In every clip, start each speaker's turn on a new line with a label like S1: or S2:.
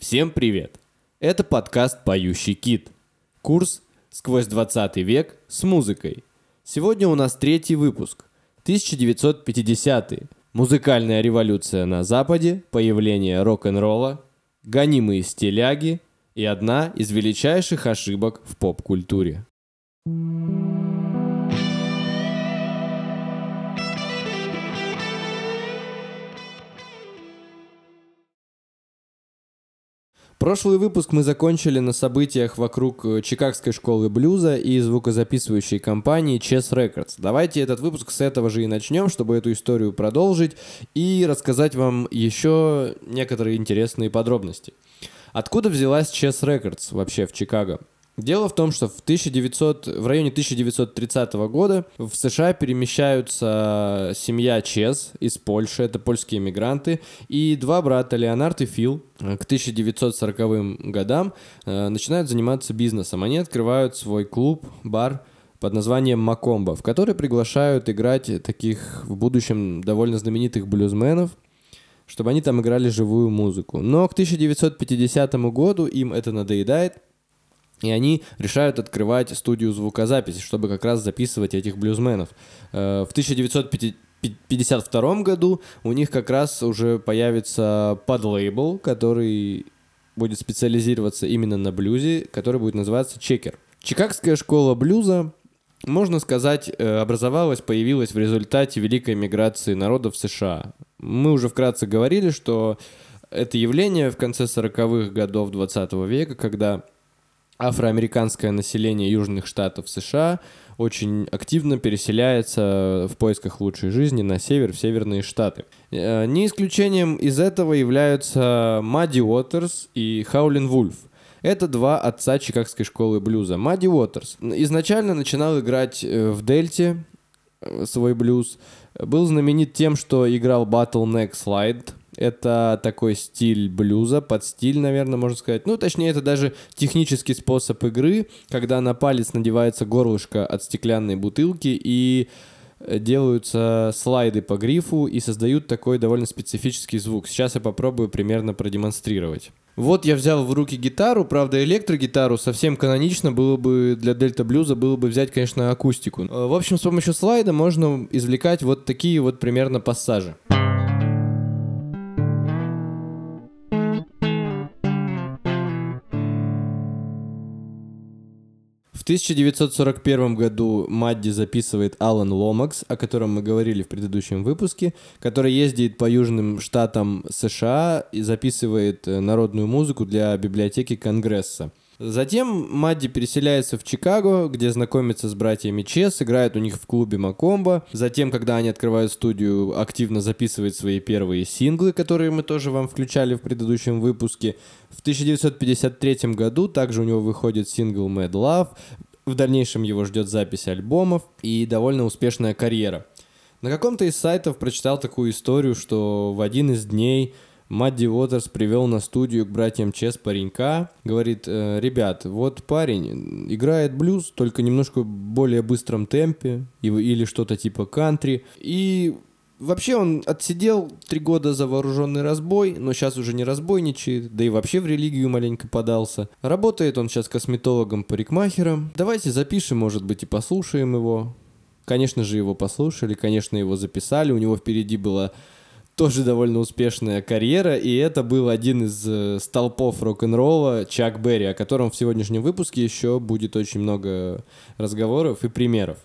S1: Всем привет! Это подкаст «Поющий кит». Курс «Сквозь 20 век» с музыкой. Сегодня у нас третий выпуск. 1950-е. Музыкальная революция на Западе, появление рок-н-ролла, гонимые стиляги и одна из величайших ошибок в поп-культуре. Прошлый выпуск мы закончили на событиях вокруг э, Чикагской школы блюза и звукозаписывающей компании Chess Records. Давайте этот выпуск с этого же и начнем, чтобы эту историю продолжить и рассказать вам еще некоторые интересные подробности. Откуда взялась Chess Records вообще в Чикаго? Дело в том, что в, 1900, в районе 1930 года в США перемещаются семья Чес из Польши, это польские мигранты, и два брата, Леонард и Фил, к 1940 годам э, начинают заниматься бизнесом. Они открывают свой клуб, бар под названием Макомба, в который приглашают играть таких в будущем довольно знаменитых блюзменов, чтобы они там играли живую музыку. Но к 1950 году им это надоедает, и они решают открывать студию звукозаписи, чтобы как раз записывать этих блюзменов. Э, в 1952 году у них как раз уже появится подлейбл, который будет специализироваться именно на блюзе, который будет называться «Чекер». Чикагская школа блюза, можно сказать, э, образовалась, появилась в результате великой миграции народов США. Мы уже вкратце говорили, что это явление в конце 40-х годов 20 века, когда афроамериканское население Южных Штатов США очень активно переселяется в поисках лучшей жизни на север, в Северные Штаты. Э, не исключением из этого являются Мадди Уотерс и Хаулин Вульф. Это два отца Чикагской школы блюза. Мадди Уотерс изначально начинал играть э, в Дельте э, свой блюз. Был знаменит тем, что играл Bottleneck Slide, это такой стиль блюза, под стиль, наверное, можно сказать. Ну, точнее, это даже технический способ игры, когда на палец надевается горлышко от стеклянной бутылки и э, делаются слайды по грифу и создают такой довольно специфический звук. Сейчас я попробую примерно продемонстрировать. Вот я взял в руки гитару, правда электрогитару, совсем канонично было бы для дельта блюза было бы взять, конечно, акустику. Э, в общем, с помощью слайда можно извлекать вот такие вот примерно пассажи. 1941 году Мадди записывает Алан Ломакс, о котором мы говорили в предыдущем выпуске, который ездит по южным штатам США и записывает э, народную музыку для библиотеки Конгресса. Затем Мадди переселяется в Чикаго, где знакомится с братьями Чес, играет у них в клубе Макомба. Затем, когда они открывают студию, активно записывает свои первые синглы, которые мы тоже вам включали в предыдущем выпуске. В 1953 году также у него выходит сингл Mad Love. В дальнейшем его ждет запись альбомов и довольно успешная карьера. На каком-то из сайтов прочитал такую историю, что в один из дней Мадди Уотерс привел на студию к братьям Чес паренька. Говорит, «Э, ребят, вот парень играет блюз, только немножко более быстром темпе или что-то типа кантри. И Вообще он отсидел три года за вооруженный разбой, но сейчас уже не разбойничает, да и вообще в религию маленько подался. Работает он сейчас косметологом-парикмахером. Давайте запишем, может быть, и послушаем его. Конечно же, его послушали, конечно, его записали. У него впереди была тоже довольно успешная карьера, и это был один из э, столпов рок-н-ролла Чак Берри, о котором в сегодняшнем выпуске еще будет очень много разговоров и примеров.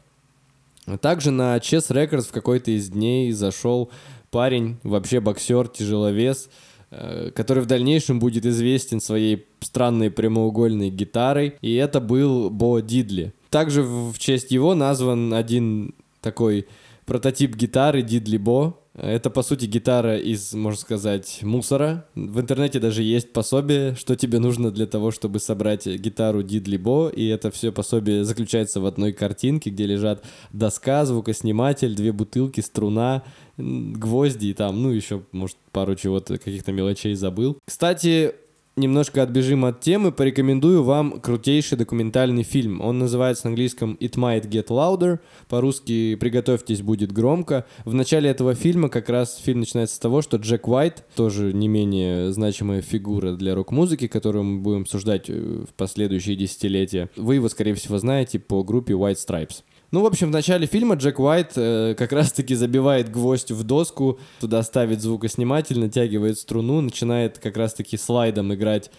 S1: Также на Chess Records в какой-то из дней зашел парень, вообще боксер, тяжеловес, э, который в дальнейшем будет известен своей странной прямоугольной гитарой, и это был Бо Дидли. Также в честь его назван один такой прототип гитары Дидли Бо, это, по сути, гитара из, можно сказать, мусора. В интернете даже есть пособие, что тебе нужно для того, чтобы собрать гитару Дидли Бо, и это все пособие заключается в одной картинке, где лежат доска, звукосниматель, две бутылки, струна, гвозди и там, ну, еще, может, пару чего-то, каких-то мелочей забыл. Кстати, немножко отбежим от темы, порекомендую вам крутейший документальный фильм. Он называется на английском «It Might Get Louder», по-русски «Приготовьтесь, будет громко». В начале этого фильма как раз фильм начинается с того, что Джек Уайт, тоже не менее значимая фигура для рок-музыки, которую мы будем обсуждать э, в последующие десятилетия, вы его, скорее всего, знаете по группе White Stripes. Ну, в общем, в начале фильма Джек Уайт э, как раз-таки забивает гвоздь в доску, туда ставит звукосниматель, натягивает струну, начинает как раз-таки слайдом играть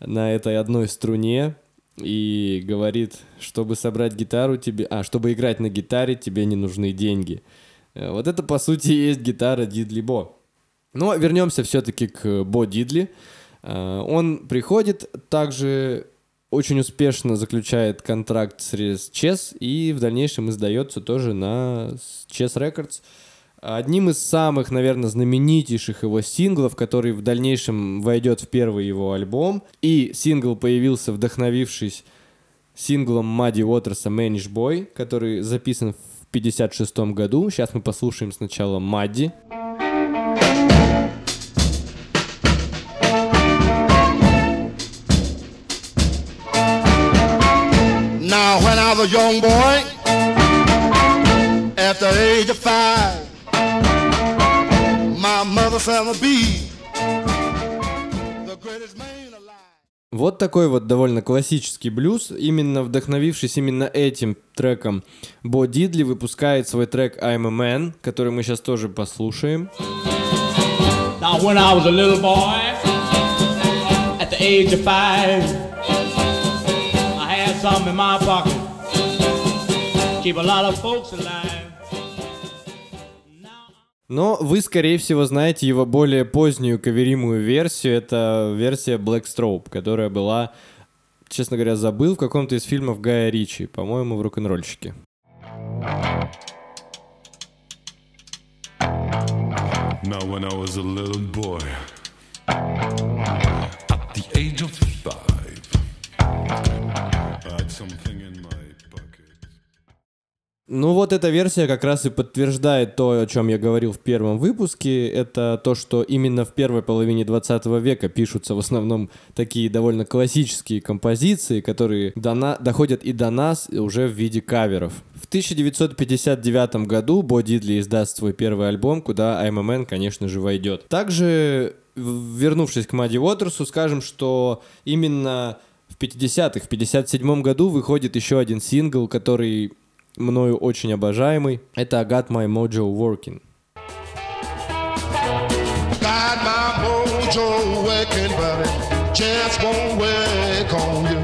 S1: на этой одной струне и говорит, чтобы собрать гитару тебе... А, чтобы играть на гитаре, тебе не нужны деньги. Э, вот это, по сути, и есть гитара Дидли Бо. Но вернемся все-таки к Бо Дидли. Э, он приходит также очень успешно заключает контракт с Chess и в дальнейшем издается тоже на Chess Records. Одним из самых, наверное, знаменитейших его синглов, который в дальнейшем войдет в первый его альбом. И сингл появился, вдохновившись синглом Мадди Уотерса «Manish Boy», который записан в 1956 году. Сейчас мы послушаем сначала. Мадди. Now, when I was a young boy, at the age of five, my mother said to be the greatest man alive. Вот такой вот довольно классический блюз. Именно вдохновившись именно этим треком, Бо Дидли выпускает свой трек I'm a Man, который мы сейчас тоже послушаем. Now, when I was a little boy, at the age of five, some in my pocket. Keep a lot of folks alive. Но вы, скорее всего, знаете его более позднюю каверимую версию. Это версия Black Strobe, которая была, честно говоря, забыл в каком-то из фильмов Гая Ричи, по-моему, в рок-н-ролльщике. Now when I was a little boy, at the age of Ну вот эта версия как раз и подтверждает то, о чем я говорил в первом выпуске. Это то, что именно в первой половине 20 века пишутся в основном такие довольно классические композиции, которые до на... доходят и до нас уже в виде каверов. В 1959 году Бо Дидли издаст свой первый альбом, куда I'm a Man, конечно же, войдет. Также, вернувшись к Мадди Уотерсу, скажем, что именно в 50-х, в 57 году выходит еще один сингл, который мною очень обожаемый. Это I Got My Mojo Working. Got my mojo working, but chance won't work on you.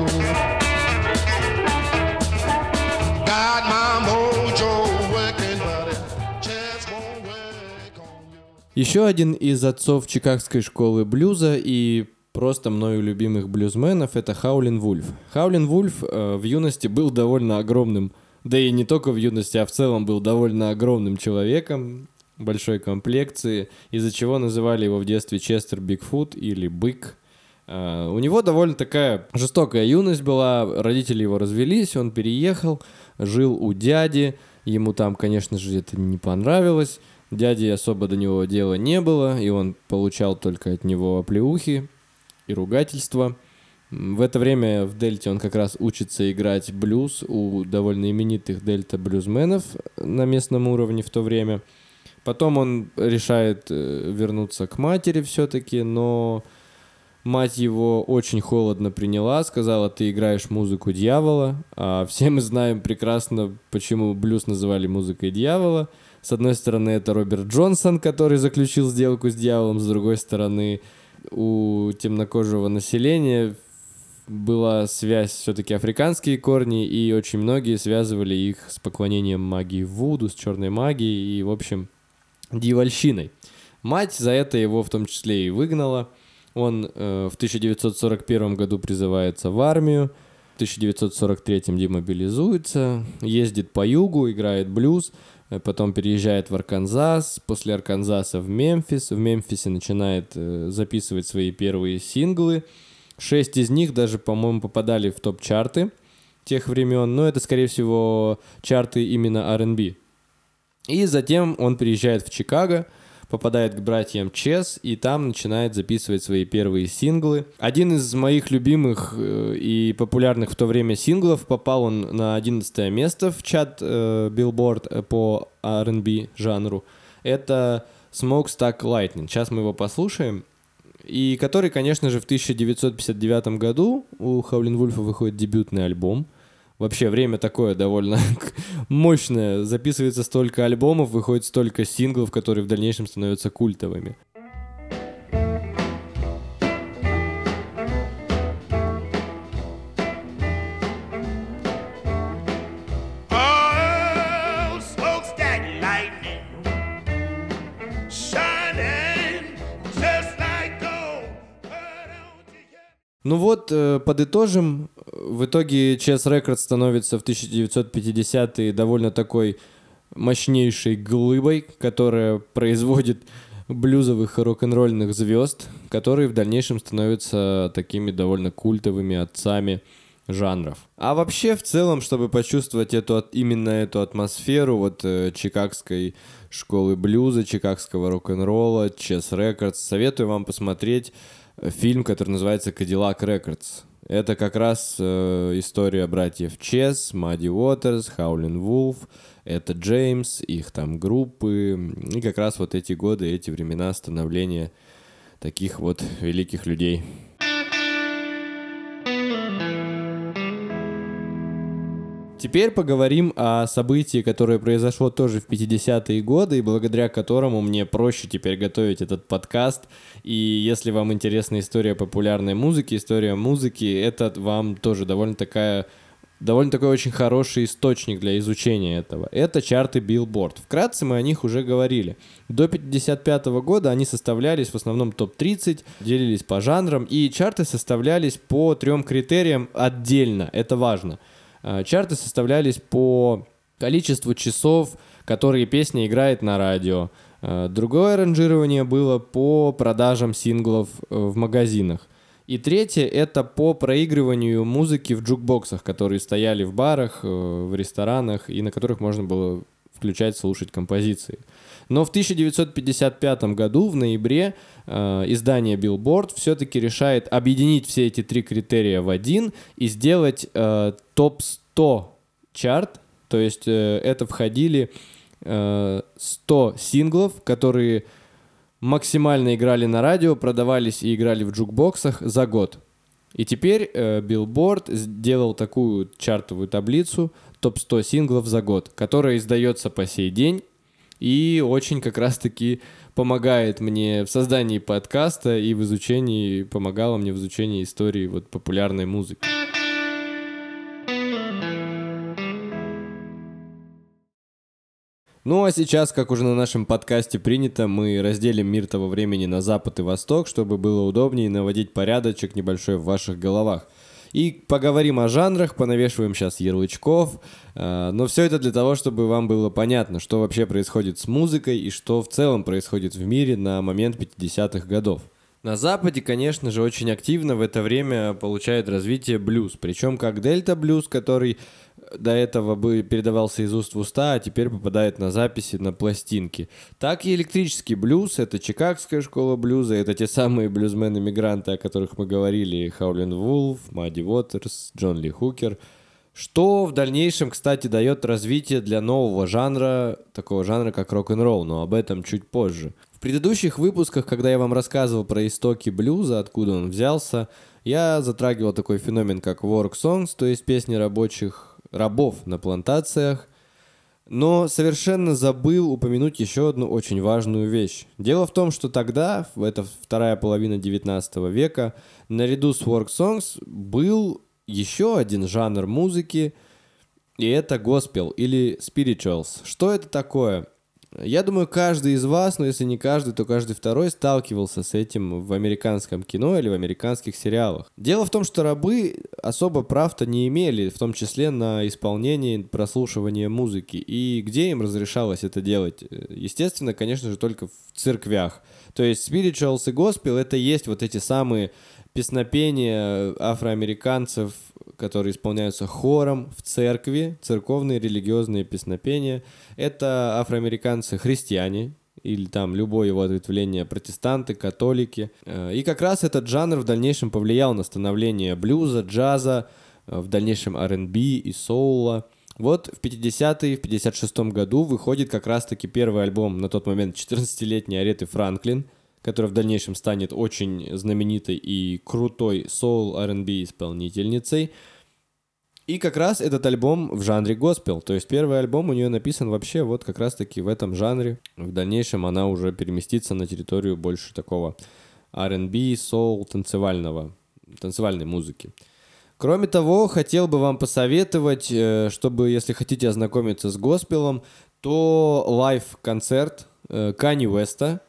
S1: Got my mojo working, but chance won't work on you. Еще один из отцов Чикагской школы блюза и просто мною любимых блюзменов это Хаулин Вульф. Хаулин Вульф э, в юности был довольно огромным да и не только в юности, а в целом был довольно огромным человеком, большой комплекции, из-за чего называли его в детстве Честер Бигфут или Бык. Uh, у него довольно такая жестокая юность была, родители его развелись, он переехал, жил у дяди, ему там, конечно же, это не понравилось, дяди особо до него дела не было, и он получал только от него оплеухи и ругательства. В это время в Дельте он как раз учится играть блюз у довольно именитых дельта-блюзменов на местном уровне в то время. Потом он решает э, вернуться к матери все-таки, но мать его очень холодно приняла, сказала, ты играешь музыку дьявола, а все мы знаем прекрасно, почему блюз называли музыкой дьявола. С одной стороны, это Роберт Джонсон, который заключил сделку с дьяволом, с другой стороны, у темнокожего населения была связь все-таки африканские корни, и очень многие связывали их с поклонением магии Вуду, с черной магией и, в общем, дьявольщиной. Мать за это его в том числе и выгнала. Он э, в 1941 году призывается в армию, в 1943 демобилизуется, ездит по югу, играет блюз, потом переезжает в Арканзас, после Арканзаса в Мемфис, в Мемфисе начинает э, записывать свои первые синглы, Шесть из них даже, по-моему, попадали в топ-чарты тех времен, но это, скорее всего, чарты именно R&B. И затем он приезжает в Чикаго, попадает к братьям Чес, и там начинает записывать свои первые синглы. Один из моих любимых э, и популярных в то время синглов попал он на 11 место в чат э, Billboard э, по R&B жанру. Это Smokestack Lightning. Сейчас мы его послушаем. И который, конечно же, в 1959 году у Хаулин Вульфа выходит дебютный альбом. Вообще время такое довольно мощное. Записывается столько альбомов, выходит столько синглов, которые в дальнейшем становятся культовыми. Ну вот, э, подытожим. В итоге Chess Records становится в 1950-е довольно такой мощнейшей глыбой, которая производит блюзовых и рок-н-ролльных звезд, которые в дальнейшем становятся такими довольно культовыми отцами жанров. А вообще, в целом, чтобы почувствовать эту, именно эту атмосферу вот э, чикагской школы блюза, чикагского рок-н-ролла, Chess Records, советую вам посмотреть фильм, который называется «Cadillac Records». Это как раз э, история братьев Чес, Мадди Уотерс, Хаулин Вулф, это Джеймс, их там группы, и как раз вот эти годы, эти времена становления таких вот великих людей. Теперь поговорим о событии, которое произошло тоже в 50-е годы, и благодаря которому мне проще теперь готовить этот подкаст. И если вам интересна история популярной музыки, история музыки, это вам тоже довольно такая довольно такой очень хороший источник для изучения этого. Это чарты Billboard. Вкратце мы о них уже говорили. До 55 года они составлялись в основном топ-30, делились по жанрам, и чарты составлялись по трем критериям отдельно. Это важно – чарты составлялись по количеству часов, которые песня играет на радио. Э, другое ранжирование было по продажам синглов э, в магазинах. И третье — это по проигрыванию музыки в джукбоксах, которые стояли в барах, в ресторанах, и на которых можно было включать, слушать композиции. Но в 1955 году, в ноябре, э, издание Billboard все-таки решает объединить все эти три критерия в один и сделать э, топ-100 чарт, то есть э, это входили э, 100 синглов, которые максимально играли на радио, продавались и играли в джукбоксах за год. И теперь э, Billboard сделал такую чартовую таблицу топ-100 синглов за год, которая издается по сей день и очень как раз-таки помогает мне в создании подкаста и в изучении, помогала мне в изучении истории вот популярной музыки. Ну а сейчас, как уже на нашем подкасте принято, мы разделим мир того времени на Запад и Восток, чтобы было удобнее наводить порядочек небольшой в ваших головах. И поговорим о жанрах, понавешиваем сейчас ярлычков. Э, но все это для того, чтобы вам было понятно, что вообще происходит с музыкой и что в целом происходит в мире на момент 50-х годов. На Западе, конечно же, очень активно в это время получает развитие блюз. Причем как дельта-блюз, который до этого бы передавался из уст в уста, а теперь попадает на записи, на пластинки. Так и электрический блюз, это Чикагская школа блюза, это те самые блюзмены-мигранты, о которых мы говорили, Хаулин Вулф, Мадди Уотерс, Джон Ли Хукер, что в дальнейшем, кстати, дает развитие для нового жанра, такого жанра, как рок-н-ролл, но об этом чуть позже. В предыдущих выпусках, когда я вам рассказывал про истоки блюза, откуда он взялся, я затрагивал такой феномен, как work songs, то есть песни рабочих рабов на плантациях, но совершенно забыл упомянуть еще одну очень важную вещь. Дело в том, что тогда, в это вторая половина 19 века, наряду с work songs был еще один жанр музыки, и это госпел или spirituals. Что это такое? Я думаю, каждый из вас, но если не каждый, то каждый второй сталкивался с этим в американском кино или в американских сериалах. Дело в том, что рабы особо прав-то не имели, в том числе на исполнение, прослушивание музыки. И где им разрешалось это делать? Естественно, конечно же, только в церквях. То есть spirituals и gospel — это есть вот эти самые песнопения афроамериканцев, которые исполняются хором в церкви, церковные религиозные песнопения. Это афроамериканцы-христиане, или там любое его ответвление протестанты, католики. Э, и как раз этот жанр в дальнейшем повлиял на становление блюза, джаза, э, в дальнейшем R&B и соула. Вот в 50-е, в 56 году выходит как раз-таки первый альбом на тот момент 14-летней Ареты Франклин, которая в дальнейшем станет очень знаменитой и крутой соул R&B исполнительницей. И как раз этот альбом в жанре госпел. То есть первый альбом у нее написан вообще вот как раз-таки в этом жанре. В дальнейшем она уже переместится на территорию больше такого R&B, соул, танцевального, танцевальной музыки. Кроме того, хотел бы вам посоветовать, э, чтобы, если хотите ознакомиться с госпелом, то лайв-концерт Кани Уэста.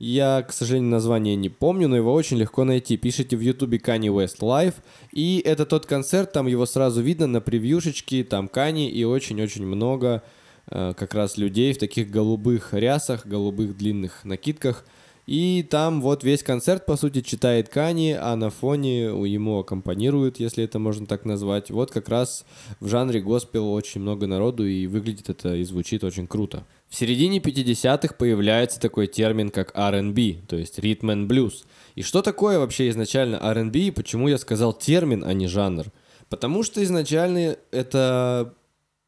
S1: Я, к сожалению, название не помню, но его очень легко найти. Пишите в ютубе Kanye West Live. И это тот концерт, там его сразу видно на превьюшечке, там Кани и очень-очень много э, как раз людей в таких голубых рясах, голубых длинных накидках – и там вот весь концерт, по сути, читает Кани, а на фоне ему аккомпанируют, если это можно так назвать. Вот как раз в жанре госпел очень много народу, и выглядит это и звучит очень круто. В середине 50-х появляется такой термин, как R&B, то есть Rhythm and Blues. И что такое вообще изначально R&B, и почему я сказал термин, а не жанр? Потому что изначально это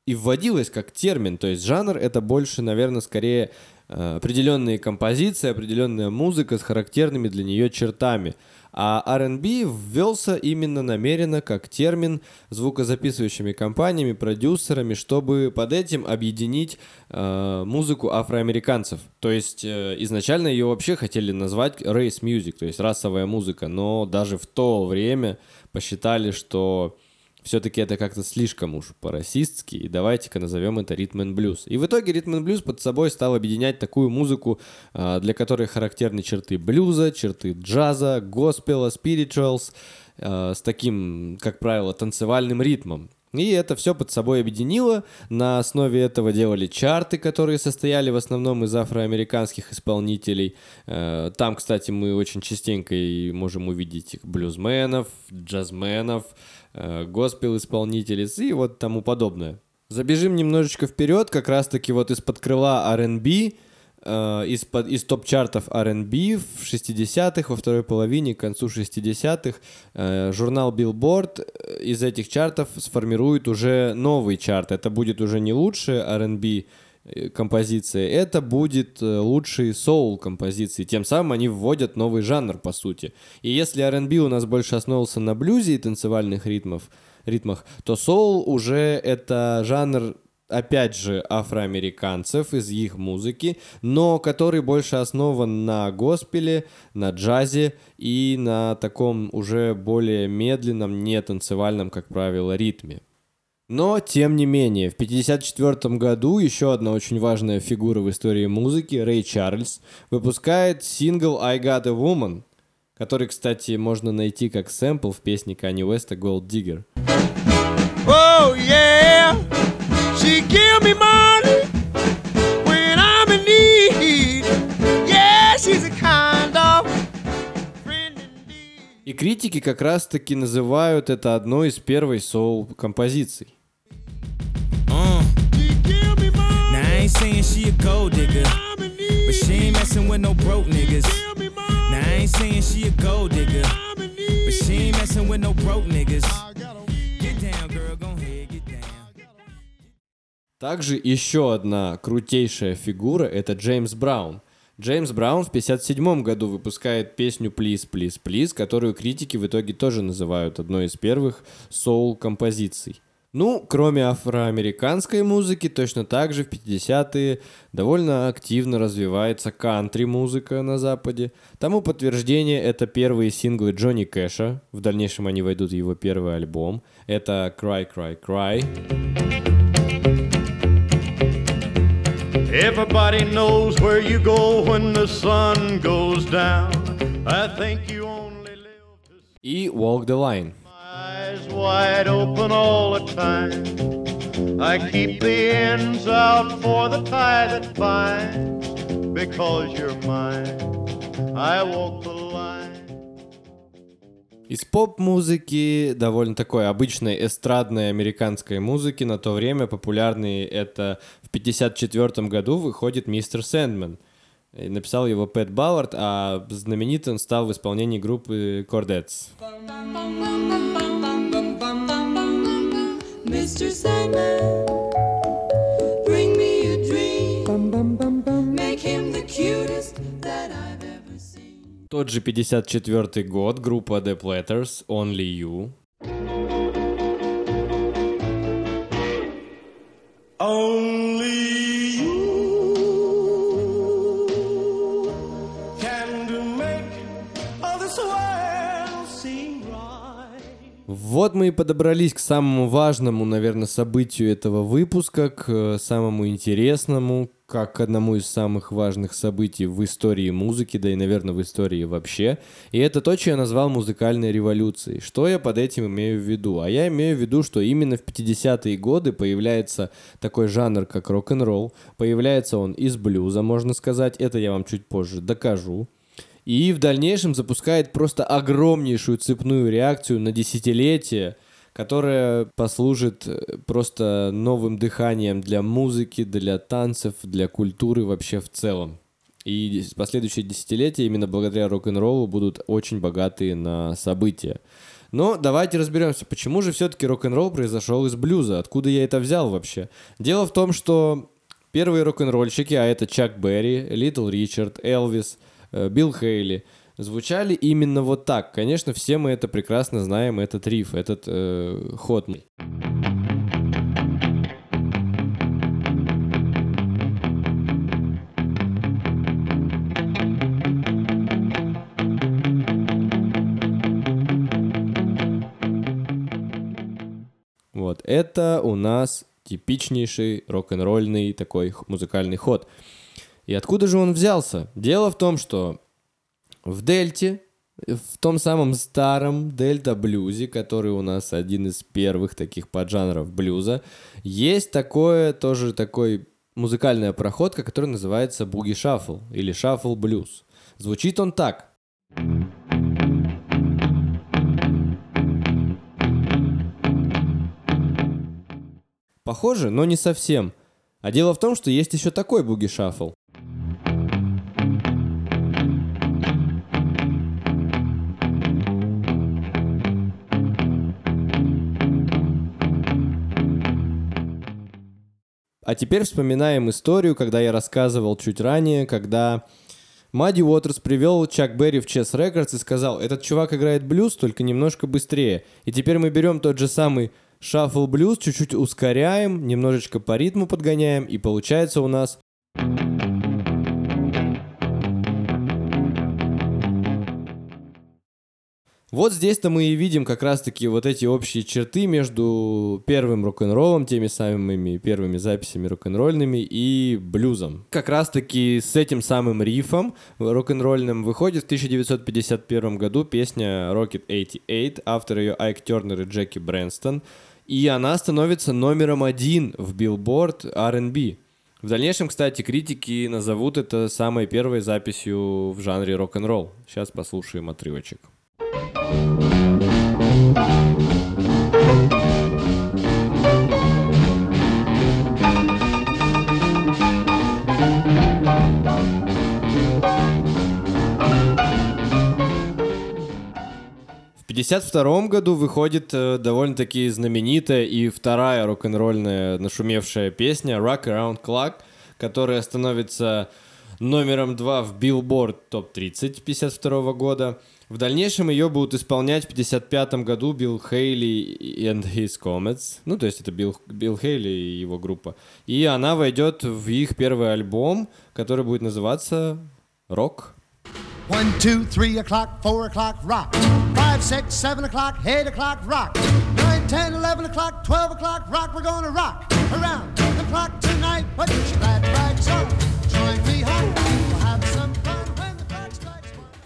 S1: и вводилось как термин, то есть жанр это больше, наверное, скорее определенные композиции, определенная музыка с характерными для нее чертами. А R&B ввелся именно намеренно как термин звукозаписывающими компаниями, продюсерами, чтобы под этим объединить э, музыку афроамериканцев. То есть э, изначально ее вообще хотели назвать race music, то есть расовая музыка, но даже в то время посчитали, что все-таки это как-то слишком уж по-расистски, и давайте-ка назовем это ритм блюз. И в итоге ритм блюз под собой стал объединять такую музыку, а, для которой характерны черты блюза, черты джаза, госпела, спиритуалс, а, с таким, как правило, танцевальным ритмом. И это все под собой объединило. На основе этого делали чарты, которые состояли в основном из афроамериканских исполнителей. Э, там, кстати, мы очень частенько и можем увидеть блюзменов, джазменов, э, госпел-исполнителей и вот тому подобное. Забежим немножечко вперед, как раз-таки вот из-под крыла R&B, э, из, из топ-чартов R&B в 60-х, во второй половине, к концу 60-х, э, журнал Billboard э, из этих чартов сформирует уже новый чарт. Это будет уже не лучшие R&B э, композиции, это будет лучшие соул композиции. Тем самым они вводят новый жанр, по сути. И если R&B у нас больше основывался на блюзе и танцевальных ритмов, ритмах, то соул уже это жанр опять же, афроамериканцев из их музыки, но который больше основан на госпеле, на джазе и на таком уже более медленном, не танцевальном, как правило, ритме. Но, тем не менее, в 1954 году еще одна очень важная фигура в истории музыки, Рэй Чарльз, выпускает сингл «I Got a Woman», который, кстати, можно найти как сэмпл в песне Kanye West «Gold Digger». Oh, yeah! She give me money when I'm in need. Yeah, she's a kind of friend indeed. И критики как раз-таки называют это одной из первой соул-композиций. Uh. Now I ain't saying she a gold digger, but she ain't messing with no broke niggas. Now I ain't saying she a gold digger, but she ain't messing with no broke niggas. Также еще одна крутейшая фигура — это Джеймс Браун. Джеймс Браун в 1957 году выпускает песню «Please, please, please», которую критики в итоге тоже называют одной из первых соул-композиций. Ну, кроме афроамериканской музыки, точно так же в 50-е довольно активно развивается кантри-музыка на Западе. Тому подтверждение это первые синглы Джонни Кэша. В дальнейшем они войдут в его первый альбом. Это «Cry, Cry, Cry». Everybody knows where you go when the sun goes down. I think you only live to see. И Walk the Line. Eyes wide open all the time. I keep the ends out for the tie that binds. Because you're mine, I walk the Из поп-музыки, довольно такой обычной эстрадной американской музыки, на то время популярный это в 54 году выходит «Мистер Сэндман». И написал его Пэт Баллард, а знаменит он стал в исполнении группы Cordettes. Mr. Sandman, bring me a dream. Make him the cutest that I've ever seen. Тот же 54 год, группа The Platters, Only You. Вот мы и подобрались к самому важному, наверное, событию этого выпуска, к э, самому интересному, как к одному из самых важных событий в истории музыки, да и, наверное, в истории вообще. И это то, что я назвал музыкальной революцией. Что я под этим имею в виду? А я имею в виду, что именно в 50-е годы появляется такой жанр, как рок-н-ролл. Появляется он из блюза, можно сказать. Это я вам чуть позже докажу и в дальнейшем запускает просто огромнейшую цепную реакцию на десятилетие, которая послужит э, просто новым дыханием для музыки, для танцев, для культуры вообще в целом. И последующие десятилетия именно благодаря рок-н-роллу будут очень богатые на события. Но давайте разберемся, почему же все-таки рок-н-ролл произошел из блюза, откуда я это взял вообще. Дело в том, что первые рок-н-ролльщики, а это Чак Берри, Литл Ричард, Элвис – Билл Хейли, звучали именно вот так. Конечно, все мы это прекрасно знаем, этот риф, этот э, ход. Вот, это у нас типичнейший рок-н-ролльный такой музыкальный ход. И откуда же он взялся? Дело в том, что в Дельте, в том самом старом дельта-блюзе, который у нас один из первых таких поджанров блюза, есть такое, тоже такой музыкальная проходка, которая называется буги-шаффл или шаффл-блюз. Звучит он так. Похоже, но не совсем. А дело в том, что есть еще такой буги-шаффл. А теперь вспоминаем историю, когда я рассказывал чуть ранее, когда Мадди Уотерс привел Чак Берри в Chess Records и сказал, этот чувак играет блюз, только немножко быстрее. И теперь мы берем тот же самый шаффл блюз, чуть-чуть ускоряем, немножечко по ритму подгоняем, и получается у нас... Вот здесь-то мы и видим как раз-таки вот эти общие черты между первым рок-н-роллом, теми самыми первыми записями рок-н-ролльными и блюзом. Как раз-таки с этим самым рифом рок-н-ролльным выходит в 1951 году песня Rocket 88, автор ее Айк Тернер и Джеки Брэнстон, и она становится номером один в Billboard R&B. В дальнейшем, кстати, критики назовут это самой первой записью в жанре рок-н-ролл. Сейчас послушаем отрывочек. В 1952 году выходит э, довольно-таки знаменитая и вторая рок-н-ролльная нашумевшая песня «Rock Around Clock», которая становится номером два в Billboard Top 30 1952 года – в дальнейшем ее будут исполнять в 55 году Билл Хейли and His Comets. Ну, то есть это Билл, Билл Хейли и его группа. И она войдет в их первый альбом, который будет называться «Рок». One, two, three o'clock, four o'clock, rock. Five, six, seven o'clock, eight o'clock, rock. Nine, ten, eleven o'clock, twelve o'clock, rock. We're gonna rock around the clock tonight. Put your glad rags on. Join me home.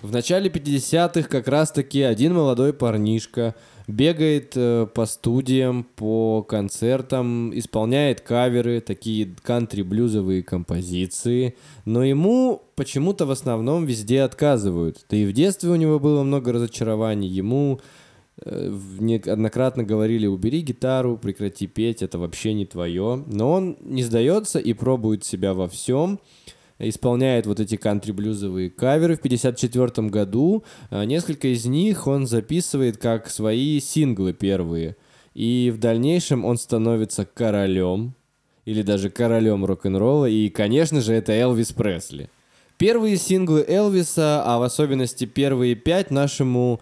S1: В начале 50-х как раз-таки один молодой парнишка бегает э, по студиям, по концертам, исполняет каверы, такие кантри-блюзовые композиции, но ему почему-то в основном везде отказывают. Да и в детстве у него было много разочарований, ему э, неоднократно говорили, убери гитару, прекрати петь, это вообще не твое. Но он не сдается и пробует себя во всем. Исполняет вот эти кантри-блюзовые каверы. В 1954 году э, несколько из них он записывает как свои синглы первые. И в дальнейшем он становится королем, или даже королем рок-н-ролла, и, конечно же, это Элвис Пресли. Первые синглы Элвиса, а в особенности первые пять нашему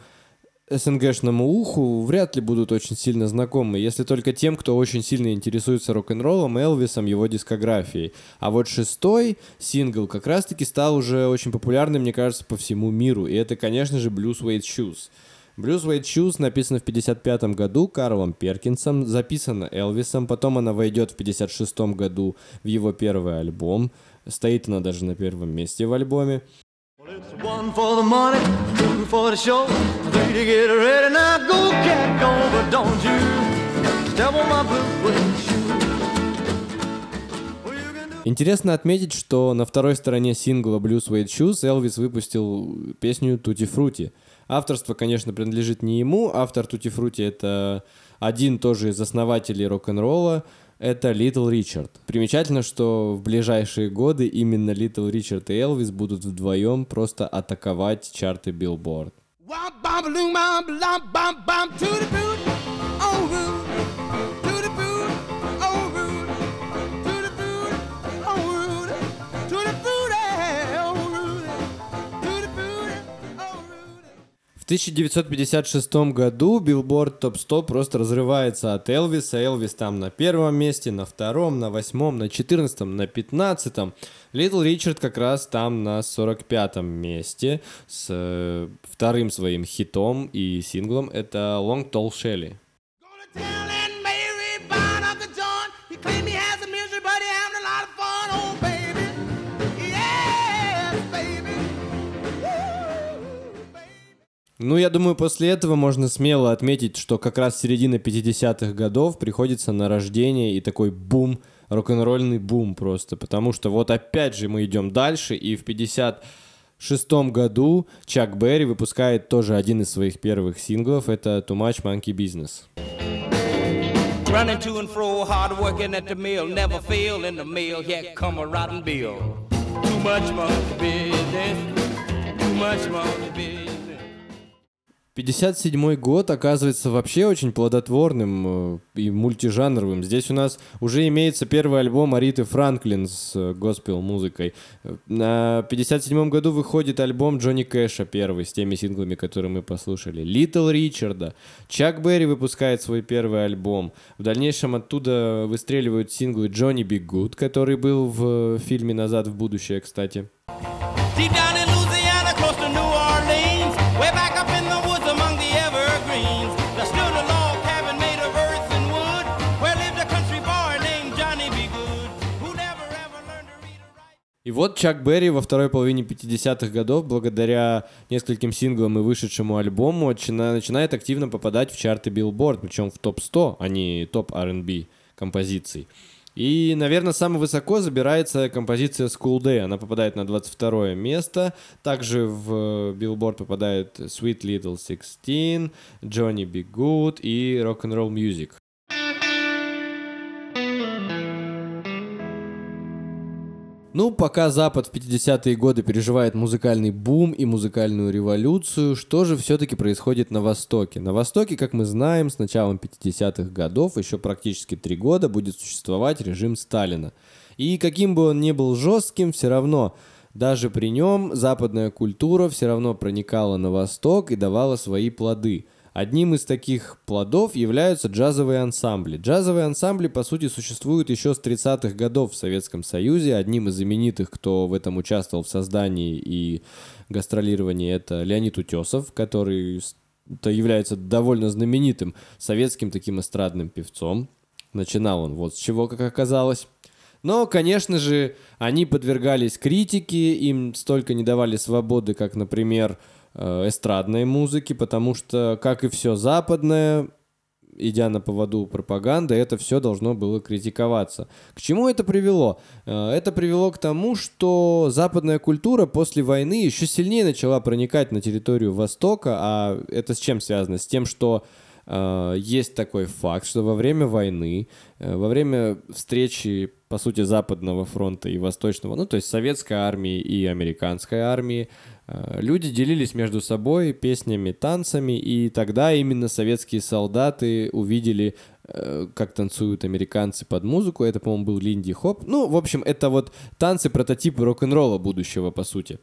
S1: СНГшному уху вряд ли будут очень сильно знакомы, если только тем, кто очень сильно интересуется рок-н-роллом, Элвисом, его дискографией. А вот шестой сингл как раз-таки стал уже очень популярным, мне кажется, по всему миру. И это, конечно же, Blues Suede Shoes. Blues Suede Shoes написано в 55 году Карлом Перкинсом, записано Элвисом, потом она войдет в 56 году в его первый альбом. Стоит она даже на первом месте в альбоме. Blue Интересно отметить, что на второй стороне сингла Blues Suede Shoes Элвис выпустил песню Tutti Frutti. Авторство, конечно, принадлежит не ему. Автор Tutti Frutti — это один тоже из основателей рок-н-ролла, это Литл Ричард. Примечательно, что в ближайшие годы именно Литл Ричард и Элвис будут вдвоем просто атаковать чарты Billboard. В 1956 году Billboard Top 100 просто разрывается от Элвиса. Элвис там на первом месте, на втором, на восьмом, на четырнадцатом, на пятнадцатом. Литл Ричард как раз там на 45-м месте с э, вторым своим хитом и синглом. Это Long Tall Shelly. Ну, я думаю, после этого можно смело отметить, что как раз середина 50-х годов приходится на рождение и такой бум, рок-н-ролльный бум просто. Потому что вот опять же мы идем дальше, и в 56 году Чак Берри выпускает тоже один из своих первых синглов, это Too Much Monkey Business. Running to and fro, hard working at the mill, never fail in the mill, yet come a rotten bill. Too much monkey business, too much monkey business. 57 год оказывается вообще очень плодотворным э, и мультижанровым. Здесь у нас уже имеется первый альбом Ариты Франклин с э, госпел-музыкой. На 57 году выходит альбом Джонни Кэша первый с теми синглами, которые мы послушали. Литл Ричарда. Чак Берри выпускает свой первый альбом. В дальнейшем оттуда выстреливают синглы Джонни Би Гуд, который был в фильме «Назад в будущее», кстати. Deep down вот Чак Берри во второй половине 50-х годов, благодаря нескольким синглам и вышедшему альбому, начинает активно попадать в чарты Billboard, причем в топ-100, а не топ R&B композиций. И, наверное, самое высоко забирается композиция School Day. Она попадает на 22 место. Также в Billboard попадает Sweet Little Sixteen, Johnny Be Good и Rock'n'Roll Music. Ну, пока Запад в 50-е годы переживает музыкальный бум и музыкальную революцию, что же все-таки происходит на Востоке? На Востоке, как мы знаем, с началом 50-х годов, еще практически три года, будет существовать режим Сталина. И каким бы он ни был жестким, все равно даже при нем западная культура все равно проникала на Восток и давала свои плоды – Одним из таких плодов являются джазовые ансамбли. Джазовые ансамбли, по сути, существуют еще с 30-х годов в Советском Союзе. Одним из знаменитых, кто в этом участвовал в создании и гастролировании, это Леонид Утесов, который то является довольно знаменитым советским таким эстрадным певцом. Начинал он вот с чего, как оказалось. Но, конечно же, они подвергались критике, им столько не давали свободы, как, например, эстрадной музыки, потому что, как и все западное, идя на поводу пропаганды, это все должно было критиковаться. К чему это привело? Э, это привело к тому, что западная культура после войны еще сильнее начала проникать на территорию Востока, а это с чем связано? С тем, что э, есть такой факт, что во время войны, э, во время встречи, по сути, Западного фронта и Восточного, ну, то есть советской армии и американской армии, э, люди делились между собой песнями, танцами, и тогда именно советские солдаты увидели э, как танцуют американцы под музыку. Это, по-моему, был Линди Хоп. Ну, в общем, это вот танцы прототипы рок-н-ролла будущего, по сути.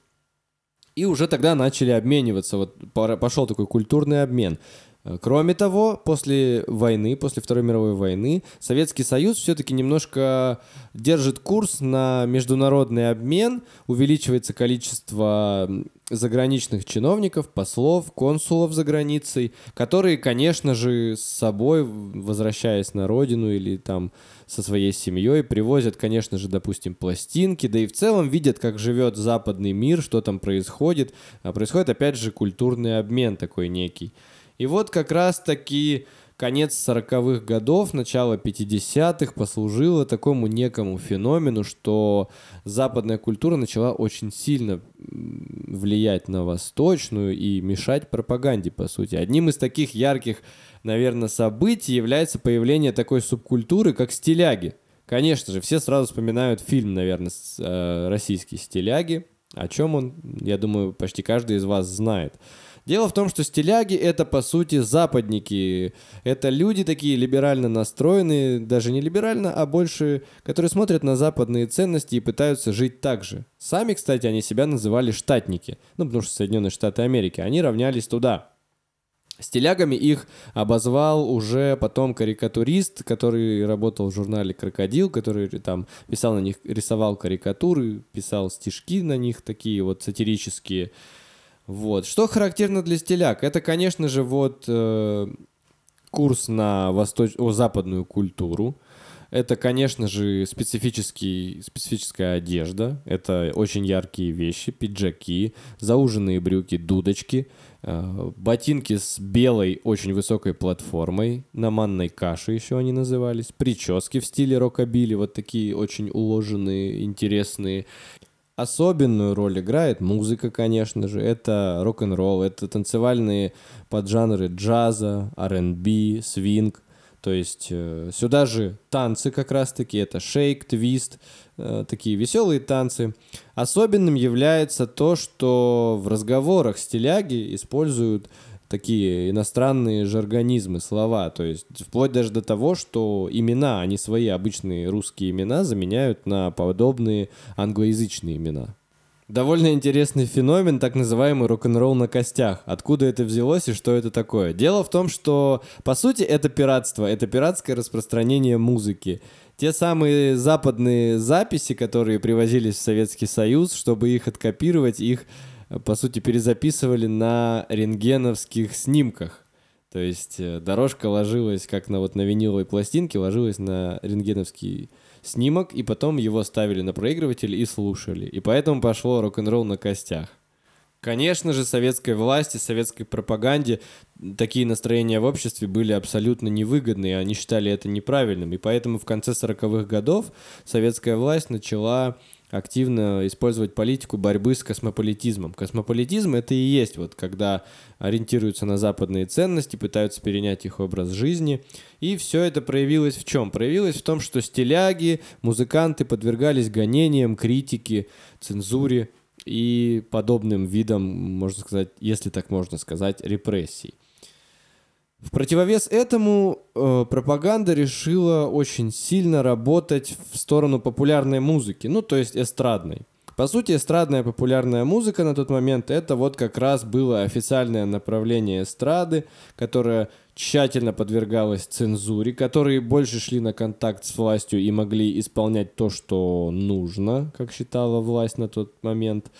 S1: И уже тогда начали обмениваться. Вот пошел такой культурный обмен. Э, кроме того, после войны, после Второй мировой войны, Советский Союз все-таки немножко держит курс на международный обмен, увеличивается количество заграничных чиновников, послов, консулов за границей, которые, конечно же, с собой, возвращаясь на родину или там со своей семьей, привозят, конечно же, допустим, пластинки, да и в целом видят, как живет западный мир, что там происходит. А происходит, опять же, культурный обмен такой некий. И вот как раз-таки конец 40-х годов, начало 50-х послужило такому некому феномену, что западная культура начала очень сильно влиять на восточную и мешать пропаганде, по сути. Одним из таких ярких, наверное, событий является появление такой субкультуры, как стиляги. Конечно же, все сразу вспоминают фильм, наверное, э, российский «Стиляги». О чем он, я думаю, почти каждый из вас знает. Дело в том, что стиляги — это, по сути, западники. Это люди такие либерально настроенные, даже не либерально, а больше, которые смотрят на западные ценности и пытаются жить так же. Сами, кстати, они себя называли штатники. Ну, потому что Соединенные Штаты Америки. Они равнялись туда. Стилягами их обозвал уже потом карикатурист, который работал в журнале «Крокодил», который там писал на них, рисовал карикатуры, писал стишки на них такие вот сатирические. Вот. Что характерно для стиляк? Это, конечно же, вот э, курс на восточ... О, западную культуру. Это, конечно же, специфический, специфическая одежда. Это очень яркие вещи, пиджаки, зауженные брюки, дудочки, э, ботинки с белой, очень высокой платформой, на манной каше еще они назывались, прически в стиле рокобили, вот такие очень уложенные, интересные. Особенную роль играет музыка, конечно же. Это рок-н-ролл, это танцевальные поджанры джаза, R&B, свинг. То есть э, сюда же танцы как раз-таки, это шейк, твист, э, такие веселые танцы. Особенным является то, что в разговорах стиляги используют такие иностранные жаргонизмы, слова. То есть вплоть даже до того, что имена, они свои обычные русские имена заменяют на подобные англоязычные имена. Довольно интересный феномен, так называемый рок-н-ролл на костях. Откуда это взялось и что это такое? Дело в том, что, по сути, это пиратство, это пиратское распространение музыки. Те самые западные записи, которые привозились в Советский Союз, чтобы их откопировать, их по сути, перезаписывали на рентгеновских снимках. То есть э, дорожка ложилась, как на вот на виниловой пластинке, ложилась на рентгеновский снимок, и потом его ставили на проигрыватель и слушали. И поэтому пошло рок-н-ролл на костях. Конечно же, советской власти, советской пропаганде такие настроения в обществе были абсолютно невыгодны, и они считали это неправильным. И поэтому в конце 40-х годов советская власть начала активно использовать политику борьбы с космополитизмом. Космополитизм это и есть вот когда ориентируются на западные ценности, пытаются перенять их образ жизни. И все это проявилось в чем? Проявилось в том, что стиляги, музыканты подвергались гонениям, критике, цензуре и подобным видам, можно сказать, если так можно сказать, репрессий. В противовес этому э, пропаганда решила очень сильно работать в сторону популярной музыки, ну то есть эстрадной. По сути, эстрадная популярная музыка на тот момент это вот как раз было официальное направление эстрады, которое тщательно подвергалось цензуре, которые больше шли на контакт с властью и могли исполнять то, что нужно, как считала власть на тот момент.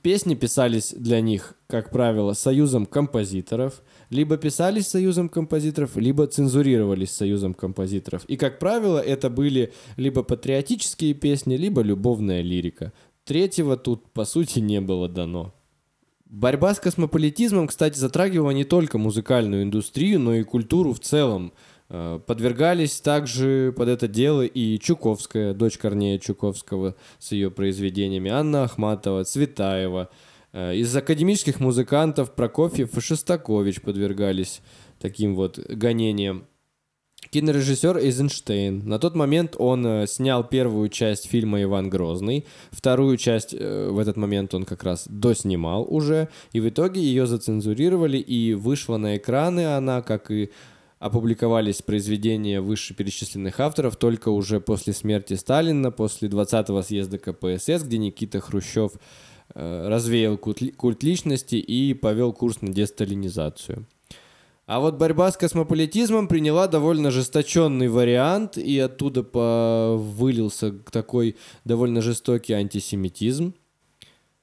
S1: Песни писались для них, как правило, союзом композиторов, либо писались союзом композиторов, либо цензурировались союзом композиторов. И, как правило, это были либо патриотические песни, либо любовная лирика. Третьего тут, по сути, не было дано. Борьба с космополитизмом, кстати, затрагивала не только музыкальную индустрию, но и культуру в целом. Э, подвергались также под это дело и Чуковская, дочь Корнея Чуковского с ее произведениями, Анна Ахматова, Цветаева. Э, из академических музыкантов Прокофьев и Шостакович подвергались таким вот гонением. Кинорежиссер Эйзенштейн. На тот момент он э, снял первую часть фильма «Иван Грозный», вторую часть в этот момент он как раз доснимал уже, и в итоге ее зацензурировали, и вышла на экраны она, как и опубликовались произведения вышеперечисленных авторов только уже после смерти Сталина, после 20-го съезда КПСС, где Никита Хрущев э, развеял культ, личности и повел курс на десталинизацию. А вот борьба с космополитизмом приняла довольно ожесточенный вариант, и оттуда вылился такой довольно жестокий антисемитизм.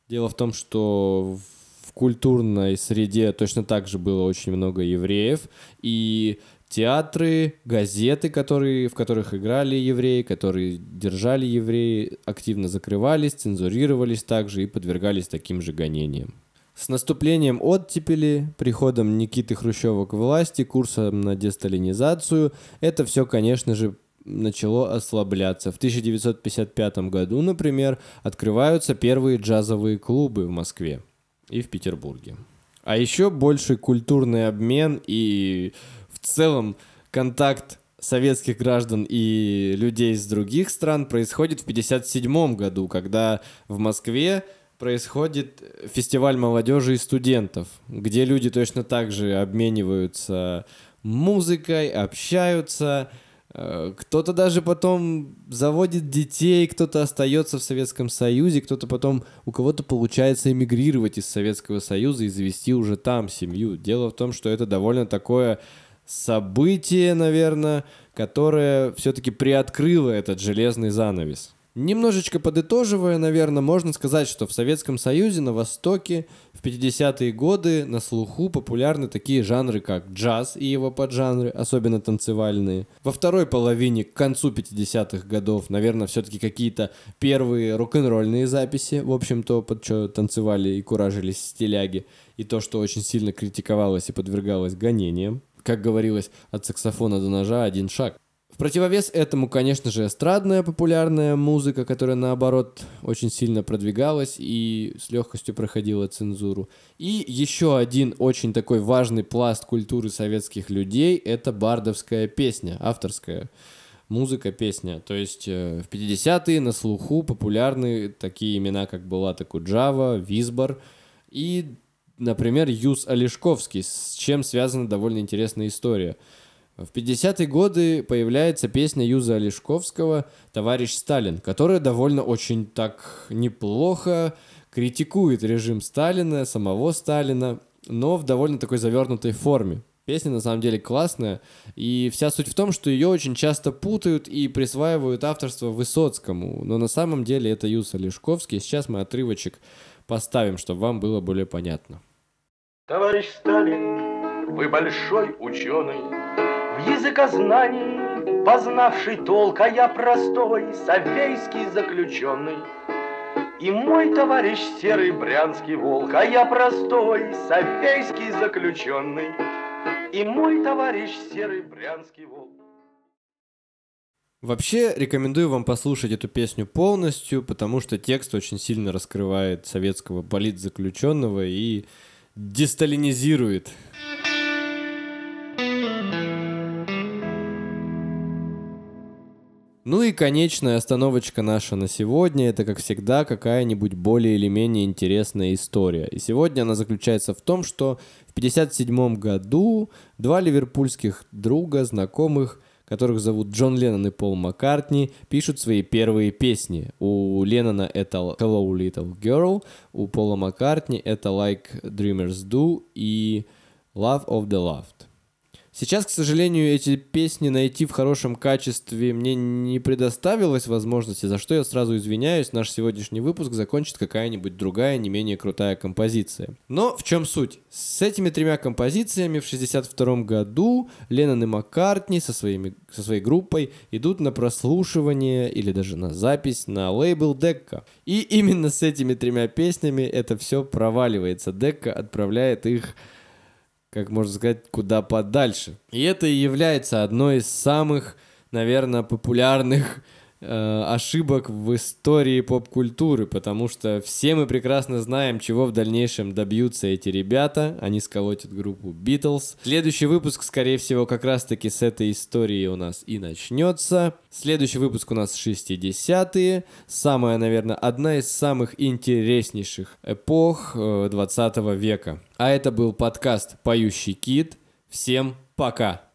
S1: Дело в том, что в культурной среде точно так же было очень много евреев, и театры, газеты, которые, в которых играли евреи, которые держали евреи, активно закрывались, цензурировались также и подвергались таким же гонениям. С наступлением оттепели, приходом Никиты Хрущева к власти, курсом на десталинизацию, это все, конечно же, начало ослабляться. В 1955 году, например, открываются первые джазовые клубы в Москве и в Петербурге. А еще больший культурный обмен и в целом контакт советских граждан и людей из других стран происходит в 1957 году, когда в Москве происходит фестиваль молодежи и студентов, где люди точно так же обмениваются музыкой, общаются. Э, кто-то даже потом заводит детей, кто-то остается в Советском Союзе, кто-то потом, у кого-то получается эмигрировать из Советского Союза и завести уже там семью. Дело в том, что это довольно такое событие, наверное, которое все-таки приоткрыло этот железный занавес. Немножечко подытоживая, наверное, можно сказать, что в Советском Союзе на Востоке в 50-е годы на слуху популярны такие жанры, как джаз и его поджанры, особенно танцевальные. Во второй половине, к концу 50-х годов, наверное, все-таки какие-то первые рок-н-ролльные записи, в общем-то, под что танцевали и куражились стиляги, и то, что очень сильно критиковалось и подвергалось гонениям. Как говорилось, от саксофона до ножа один шаг противовес этому, конечно же, эстрадная популярная музыка, которая, наоборот, очень сильно продвигалась и с легкостью проходила цензуру. И еще один очень такой важный пласт культуры советских людей — это бардовская песня, авторская музыка, песня. То есть э, в 50-е на слуху популярны такие имена, как Булат Куджава, Визбор и, например, Юс Олешковский, с чем связана довольно интересная история — в 50-е годы появляется песня Юза Олешковского «Товарищ Сталин», которая довольно очень так неплохо критикует режим Сталина, самого Сталина, но в довольно такой завернутой форме. Песня на самом деле классная, и вся суть в том, что ее очень часто путают и присваивают авторство Высоцкому, но на самом деле это Юс Олешковский. Сейчас мы отрывочек поставим, чтобы вам было более понятно.
S2: Товарищ Сталин, вы большой ученый, в языкознании, познавший толк, а я простой совейский заключенный. И мой товарищ серый брянский волк, а я простой совейский заключенный. И мой товарищ серый брянский волк.
S1: Вообще, рекомендую вам послушать эту песню полностью, потому что текст очень сильно раскрывает советского политзаключенного и десталинизирует Ну и конечная остановочка наша на сегодня, это, как всегда, какая-нибудь более или менее интересная история. И сегодня она заключается в том, что в 1957 году два ливерпульских друга, знакомых, которых зовут Джон Леннон и Пол Маккартни, пишут свои первые песни. У Леннона это Hello Little Girl, у Пола Маккартни это Like Dreamers Do и Love of the Loved. Сейчас, к сожалению, эти песни найти в хорошем качестве мне не предоставилось возможности, за что я сразу извиняюсь. Наш сегодняшний выпуск закончит какая-нибудь другая, не менее крутая композиция. Но в чем суть? С этими тремя композициями в 62 году Леннон и Маккартни со, своими, со своей группой идут на прослушивание или даже на запись на лейбл Декка. И именно с этими тремя песнями это все проваливается. Декка отправляет их как можно сказать, куда подальше. И это и является одной из самых, наверное, популярных э, ошибок в истории поп-культуры, потому что все мы прекрасно знаем, чего в дальнейшем добьются эти ребята. Они сколотят группу Beatles. Следующий выпуск, скорее всего, как раз-таки с этой истории у нас и начнется. Следующий выпуск у нас 60-е. Самая, наверное, одна из самых интереснейших эпох 20 э, века. А это был подкаст «Поющий кит». Всем пока!